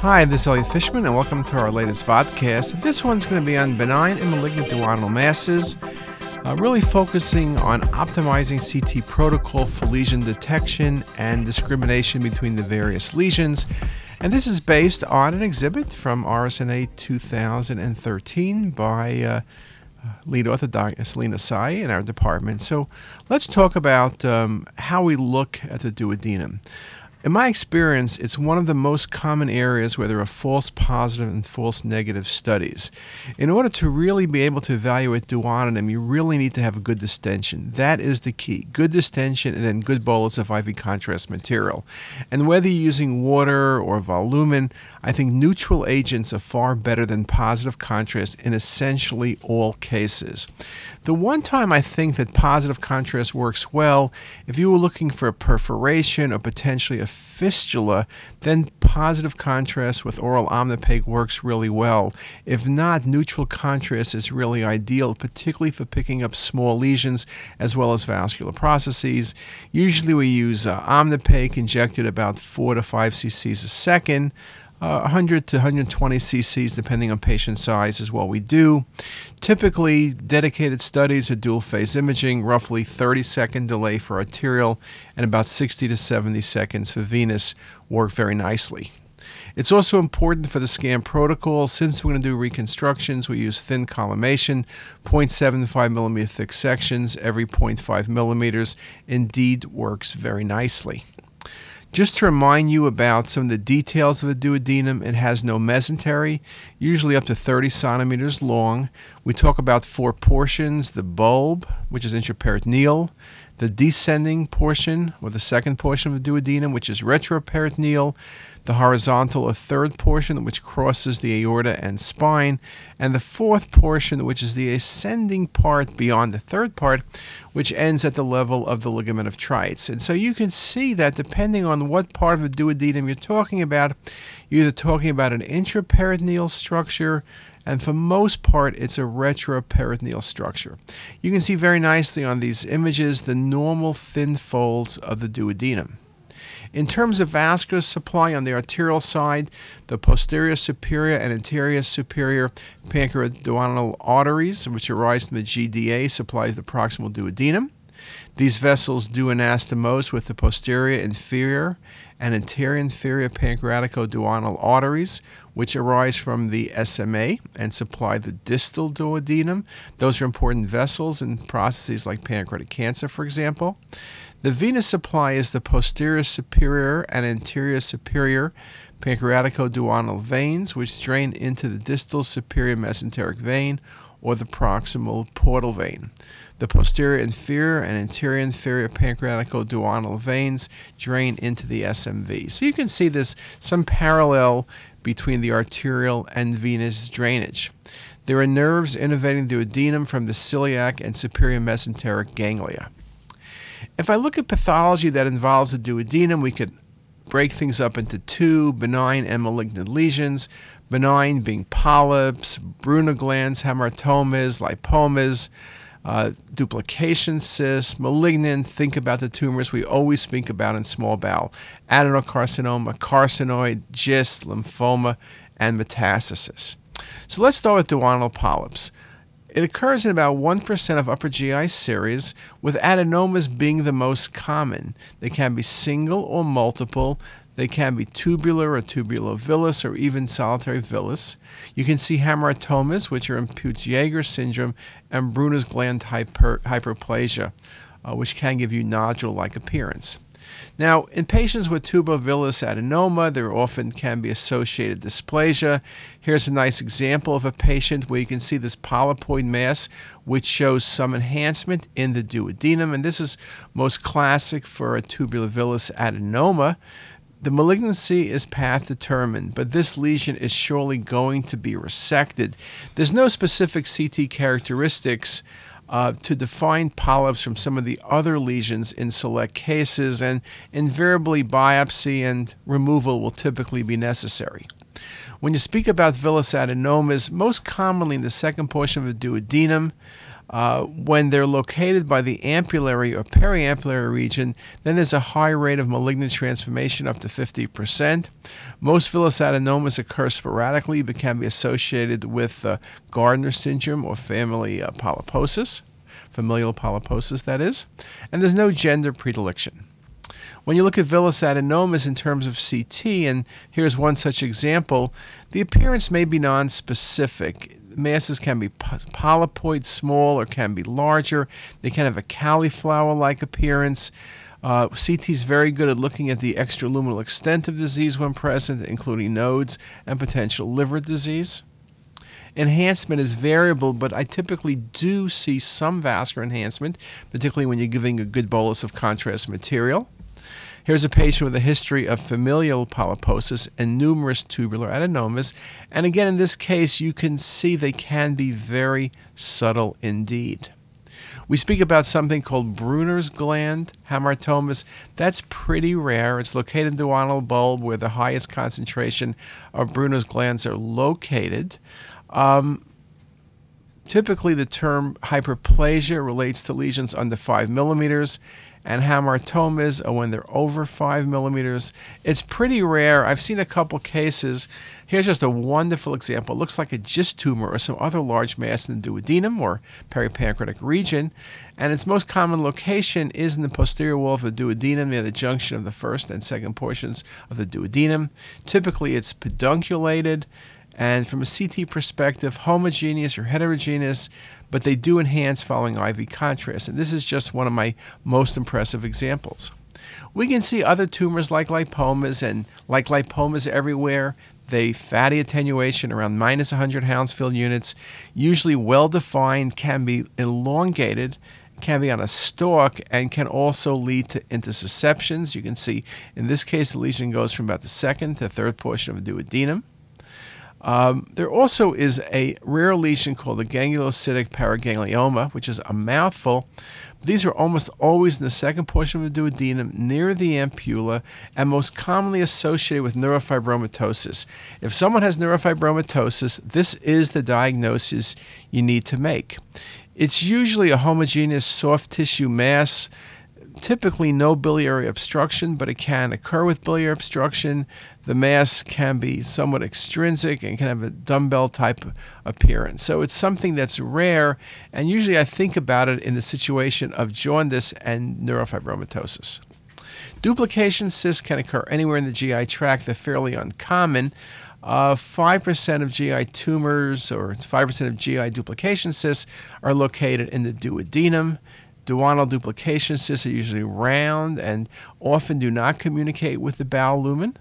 Hi, this is Elliot Fishman, and welcome to our latest vodcast. This one's going to be on benign and malignant duodenal masses, uh, really focusing on optimizing CT protocol for lesion detection and discrimination between the various lesions. And this is based on an exhibit from RSNA 2013 by uh, lead author Dr. Selina Sai in our department. So let's talk about um, how we look at the duodenum. In my experience, it's one of the most common areas where there are false positive and false negative studies. In order to really be able to evaluate duodenum, you really need to have good distension. That is the key. Good distension and then good bolus of IV contrast material. And whether you're using water or VoLumen, I think neutral agents are far better than positive contrast in essentially all cases. The one time I think that positive contrast works well, if you were looking for a perforation or potentially a fistula, then positive contrast with oral Omnipaque works really well. If not, neutral contrast is really ideal, particularly for picking up small lesions as well as vascular processes. Usually we use uh, Omnipaque injected about 4 to 5 cc's a second uh, 100 to 120 cc's, depending on patient size, is what we do. Typically, dedicated studies are dual phase imaging, roughly 30 second delay for arterial, and about 60 to 70 seconds for venous work very nicely. It's also important for the scan protocol. Since we're going to do reconstructions, we use thin collimation, 0.75 millimeter thick sections every 0.5 millimeters. Indeed, works very nicely. Just to remind you about some of the details of the duodenum, it has no mesentery, usually up to 30 centimeters long. We talk about four portions the bulb, which is intraperitoneal, the descending portion, or the second portion of the duodenum, which is retroperitoneal, the horizontal or third portion, which crosses the aorta and spine, and the fourth portion, which is the ascending part beyond the third part, which ends at the level of the ligament of Treitz. And so you can see that depending on what part of the duodenum you're talking about, you're either talking about an intraperitoneal structure, and for most part, it's a retroperitoneal structure. You can see very nicely on these images the normal thin folds of the duodenum. In terms of vascular supply on the arterial side, the posterior superior and anterior superior pancreaduodenal arteries, which arise from the GDA, supplies the proximal duodenum. These vessels do anastomose with the posterior inferior and anterior inferior pancreaticoduodenal arteries, which arise from the SMA and supply the distal duodenum. Those are important vessels in processes like pancreatic cancer, for example. The venous supply is the posterior superior and anterior superior pancreaticoduodenal veins, which drain into the distal superior mesenteric vein or the proximal portal vein. The posterior inferior and anterior inferior pancreaticoduodenal veins drain into the SMV. So you can see this some parallel between the arterial and venous drainage. There are nerves innervating the duodenum from the celiac and superior mesenteric ganglia. If I look at pathology that involves the duodenum, we could break things up into two benign and malignant lesions. Benign being polyps, Brunner glands, hamartomas, lipomas, uh, duplication cysts. Malignant, think about the tumors we always speak about in small bowel adenocarcinoma, carcinoid, GIST, lymphoma, and metastasis. So let's start with duodenal polyps. It occurs in about 1% of upper GI series, with adenomas being the most common. They can be single or multiple. They can be tubular or tubulovillous or even solitary villous. You can see hamartomas, which are in Peutz-Jeghers syndrome, and Brunner's gland hyper- hyperplasia, uh, which can give you nodule-like appearance. Now, in patients with tubulovillous adenoma, there often can be associated dysplasia. Here's a nice example of a patient where you can see this polypoid mass, which shows some enhancement in the duodenum, and this is most classic for a tubulovillous adenoma. The malignancy is path determined, but this lesion is surely going to be resected. There's no specific CT characteristics uh, to define polyps from some of the other lesions in select cases, and invariably biopsy and removal will typically be necessary. When you speak about villous adenomas, most commonly in the second portion of the duodenum, Uh, when they're located by the ampullary or periampullary region, then there's a high rate of malignant transformation, up to 50%. Most villous adenomas occur sporadically but can be associated with uh, Gardner syndrome or family uh, polyposis, familial polyposis, that is. And there's no gender predilection. When you look at villous adenomas in terms of CT, and here's one such example, the appearance may be nonspecific. Masses can be polypoid, small, or can be larger. They can have a cauliflower like appearance. Uh, CT is very good at looking at the extraluminal extent of disease when present, including nodes and potential liver disease. Enhancement is variable, but I typically do see some vascular enhancement, particularly when you're giving a good bolus of contrast material. Here's a patient with a history of familial polyposis and numerous tubular adenomas. And again, in this case, you can see they can be very subtle indeed. We speak about something called Brunner's gland hamartomas. That's pretty rare. It's located in the duodenal bulb where the highest concentration of Brunner's glands are located. Um, typically, the term hyperplasia relates to lesions under 5 millimeters and hamartomas are when they're over five millimeters. It's pretty rare. I've seen a couple cases. Here's just a wonderful example. It looks like a GIST tumor or some other large mass in the duodenum or peripancreatic region, and its most common location is in the posterior wall of the duodenum near the junction of the first and second portions of the duodenum. Typically, it's pedunculated. And from a CT perspective, homogeneous or heterogeneous, but they do enhance following IV contrast. And this is just one of my most impressive examples. We can see other tumors like lipomas, and like lipomas everywhere, they fatty attenuation around minus 100 Hounsfield units, usually well defined, can be elongated, can be on a stalk, and can also lead to intussusceptions. You can see in this case, the lesion goes from about the second to third portion of the duodenum. Um, there also is a rare lesion called the gangliocytic paraganglioma, which is a mouthful. These are almost always in the second portion of the duodenum near the ampulla and most commonly associated with neurofibromatosis. If someone has neurofibromatosis, this is the diagnosis you need to make. It's usually a homogeneous soft tissue mass typically no biliary obstruction, but it can occur with biliary obstruction. The mass can be somewhat extrinsic and can have a dumbbell type appearance. So it's something that's rare, and usually I think about it in the situation of jaundice and neurofibromatosis. Duplication cysts can occur anywhere in the GI tract. They're fairly uncommon. Uh, 5% of GI tumors or 5% of GI duplication cysts are located in the duodenum. Duodenal duplication cysts are usually round and often do not communicate with the bowel lumen.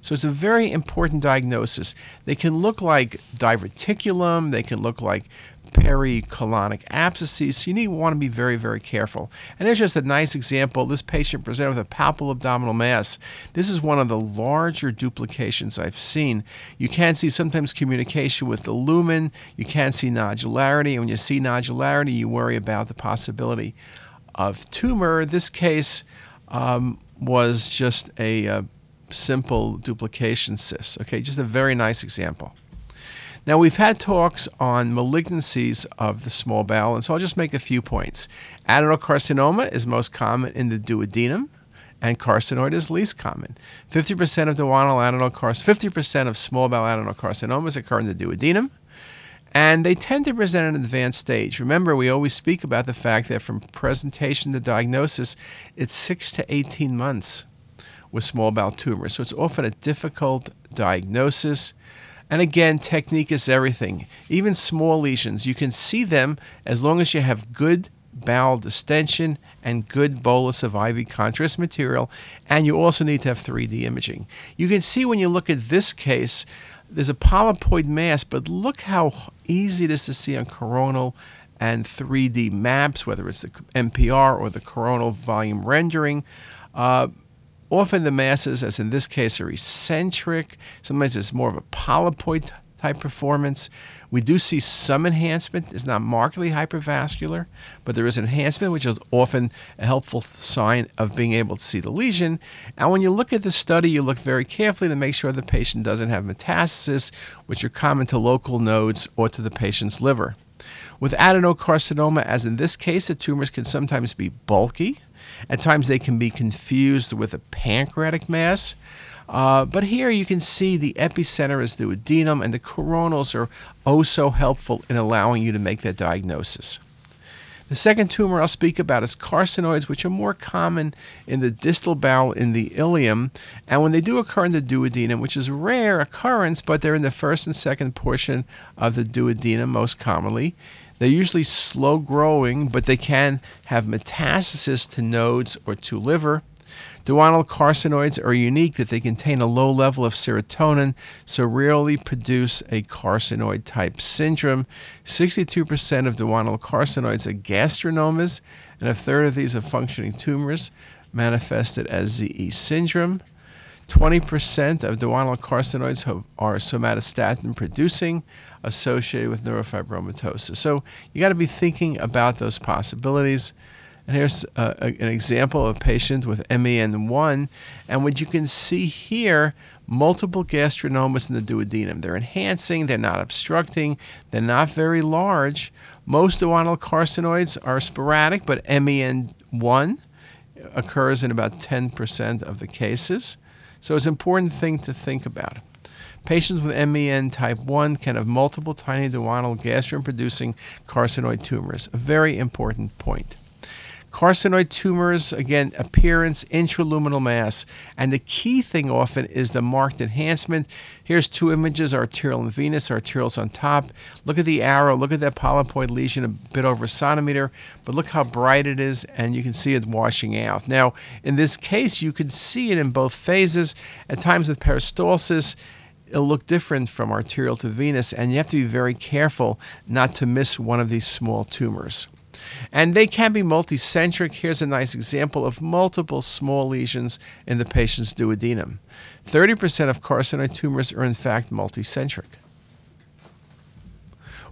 So it's a very important diagnosis. They can look like diverticulum, they can look like pericolonic abscesses. So you need want to be very, very careful. And there's just a nice example. This patient presented with a palpable abdominal mass. This is one of the larger duplications I've seen. You can see sometimes communication with the lumen. You can see nodularity. And when you see nodularity, you worry about the possibility of tumor. This case um, was just a, a uh, simple duplication cyst. Okay, just a very nice example. Now, we've had talks on malignancies of the small bowel, and so I'll just make a few points. Adenocarcinoma is most common in the duodenum, and carcinoid is least common. 50% of duodenal adenocarcinoma, 50% of small bowel adenocarcinomas occur in the duodenum, and they tend to present at an advanced stage. Remember, we always speak about the fact that from presentation to diagnosis, it's 6 to 18 months with small bowel tumors. So it's often a difficult diagnosis. And again, technique is everything. Even small lesions, you can see them as long as you have good bowel distension and good bolus of IV contrast material. And you also need to have 3D imaging. You can see when you look at this case, there's a polypoid mass, but look how easy it is to see on coronal and 3D maps, whether it's the MPR or the coronal volume rendering. Uh, Often the masses, as in this case, are eccentric. Sometimes it's more of a polypoid type performance. We do see some enhancement. It's not markedly hypervascular, but there is enhancement, which is often a helpful sign of being able to see the lesion. And when you look at the study, you look very carefully to make sure the patient doesn't have metastasis, which are common to local nodes or to the patient's liver. With adenocarcinoma, as in this case, the tumors can sometimes be bulky. At times, they can be confused with a pancreatic mass. Uh, but here you can see the epicenter is duodenum, and the coronals are oh so helpful in allowing you to make that diagnosis. The second tumor I'll speak about is carcinoids, which are more common in the distal bowel in the ileum. And when they do occur in the duodenum, which is a rare occurrence, but they're in the first and second portion of the duodenum most commonly, they're usually slow growing, but they can have metastasis to nodes or to liver. Duodenal carcinoids are unique that they contain a low level of serotonin, so rarely produce a carcinoid type syndrome. 62% of duodenal carcinoids are gastrinomas, and a third of these are functioning tumors manifested as ZE syndrome. 20% of duodenal carcinoids have, are somatostatin producing associated with neurofibromatosis. So you got to be thinking about those possibilities. And here's uh, a, an example of a patient with MEN1. And what you can see here, multiple gastrinomas in the duodenum. They're enhancing, they're not obstructing, they're not very large. Most duodenal carcinoids are sporadic, but MEN1 occurs in about 10% of the cases. So it's an important thing to think about. Patients with MEN type 1 can have multiple tiny duodenal gastrin producing carcinoid tumors. A very important point. Carcinoid tumors, again, appearance, intraluminal mass. And the key thing often is the marked enhancement. Here's two images arterial and venous. Arterial's on top. Look at the arrow. Look at that polypoid lesion a bit over a centimeter. But look how bright it is, and you can see it washing out. Now, in this case, you can see it in both phases. At times with peristalsis, it'll look different from arterial to venous, and you have to be very careful not to miss one of these small tumors. And they can be multicentric. Here's a nice example of multiple small lesions in the patient's duodenum. 30% of carcinoid tumors are in fact multicentric.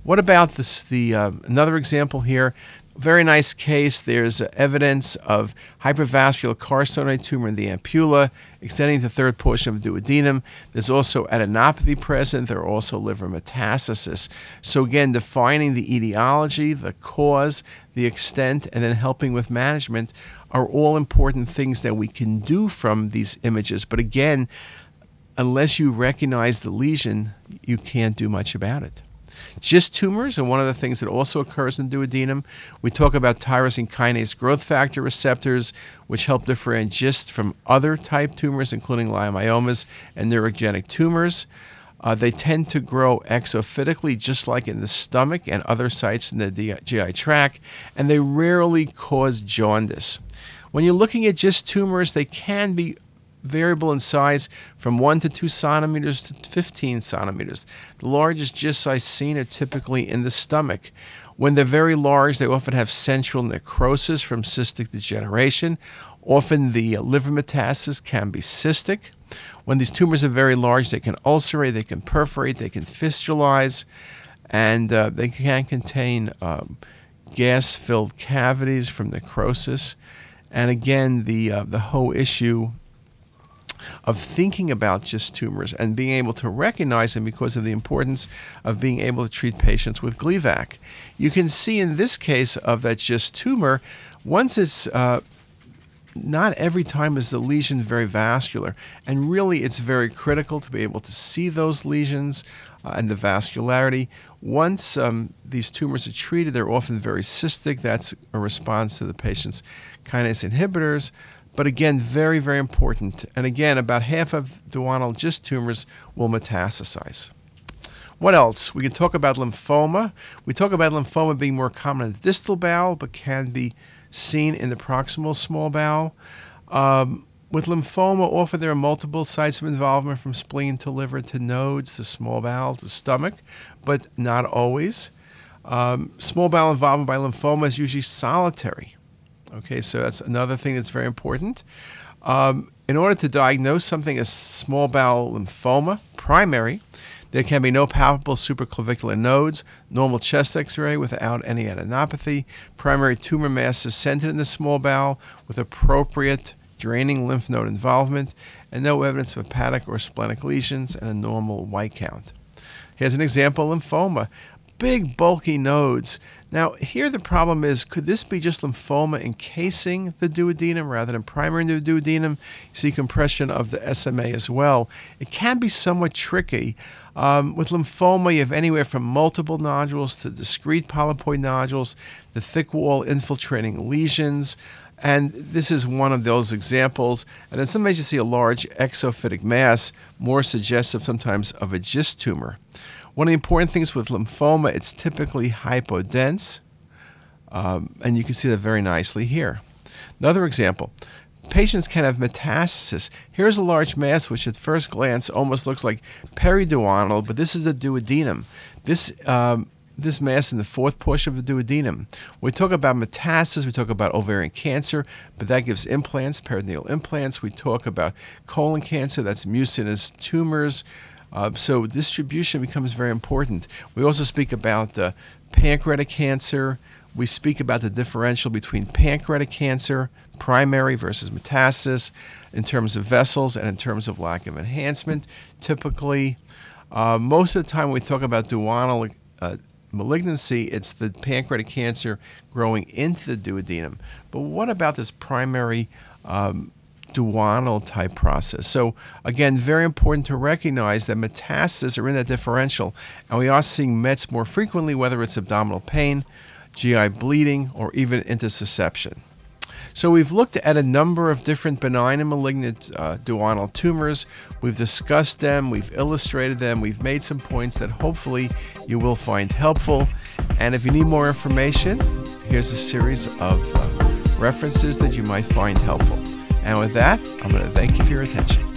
What about this? The uh, another example here very nice case. There's evidence of hypervascular carcinoid tumor in the ampulla, extending the third portion of the duodenum. There's also adenopathy present. There are also liver metastasis. So, again, defining the etiology, the cause, the extent, and then helping with management are all important things that we can do from these images. But again, unless you recognize the lesion, you can't do much about it. GIST tumors, and one of the things that also occurs in duodenum, we talk about tyrosine kinase growth factor receptors, which help differentiate GIST from other type tumors, including leiomyomas and neurogenic tumors. Uh, they tend to grow exophytically, just like in the stomach and other sites in the GI tract, and they rarely cause jaundice. When you're looking at GIST tumors, they can be variable in size from 1 to 2 centimeters to 15 centimeters. The largest GIST size seen are typically in the stomach. When they're very large, they often have central necrosis from cystic degeneration. Often the liver metastasis can be cystic. When these tumors are very large, they can ulcerate, they can perforate, they can fistulize, and uh, they can contain um, gas filled cavities from necrosis. And again, the, uh, the whole issue of thinking about GIST tumors and being able to recognize them because of the importance of being able to treat patients with Gleevec. You can see in this case of that GIST tumor, once it's uh, not every time is the lesion very vascular, and really it's very critical to be able to see those lesions uh, and the vascularity. Once um, these tumors are treated, they're often very cystic. That's a response to the patient's kinase inhibitors. But again, very, very important. And again, about half of duodenal GIST tumors will metastasize. What else? We can talk about lymphoma. We talk about lymphoma being more common in the distal bowel, but can be seen in the proximal small bowel. Um, with lymphoma, often there are multiple sites of involvement from spleen to liver to nodes to small bowel to stomach, but not always. Um, small bowel involvement by lymphoma is usually solitary. Okay, so that's another thing that's very important. Um, in order to diagnose something as small bowel lymphoma, primary, there can be no palpable supraclavicular nodes, normal chest x ray without any adenopathy, primary tumor mass is centered in the small bowel with appropriate draining lymph node involvement, and no evidence of hepatic or splenic lesions, and a normal white count. Here's an example lymphoma big, bulky nodes. Now, here the problem is could this be just lymphoma encasing the duodenum rather than primary the duodenum? You see compression of the SMA as well. It can be somewhat tricky. Um, with lymphoma, you have anywhere from multiple nodules to discrete polypoid nodules, the thick wall infiltrating lesions. And this is one of those examples. And then sometimes you see a large exophytic mass, more suggestive sometimes of a GIST tumor. One of the important things with lymphoma, it's typically hypodense, um, and you can see that very nicely here. Another example patients can have metastasis. Here's a large mass which at first glance almost looks like periduodenal, but this is the duodenum. This um, this mass in the fourth portion of the duodenum. We talk about metastasis, we talk about ovarian cancer, but that gives implants, peritoneal implants. We talk about colon cancer, that's mucinous tumors. Uh, so distribution becomes very important. We also speak about uh, pancreatic cancer. We speak about the differential between pancreatic cancer, primary versus metastasis, in terms of vessels and in terms of lack of enhancement. Typically, uh, most of the time we talk about duodenal uh, malignancy, it's the pancreatic cancer growing into the duodenum. But what about this primary um, duodenal type process. So, again, very important to recognize that metastases are in that differential, and we are seeing METs more frequently, whether it's abdominal pain, GI bleeding, or even intussusception. So, we've looked at a number of different benign and malignant uh, duodenal tumors. We've discussed them, we've illustrated them, we've made some points that hopefully you will find helpful. And if you need more information, here's a series of uh, references that you might find helpful. And with that, I'm going to thank you for your attention.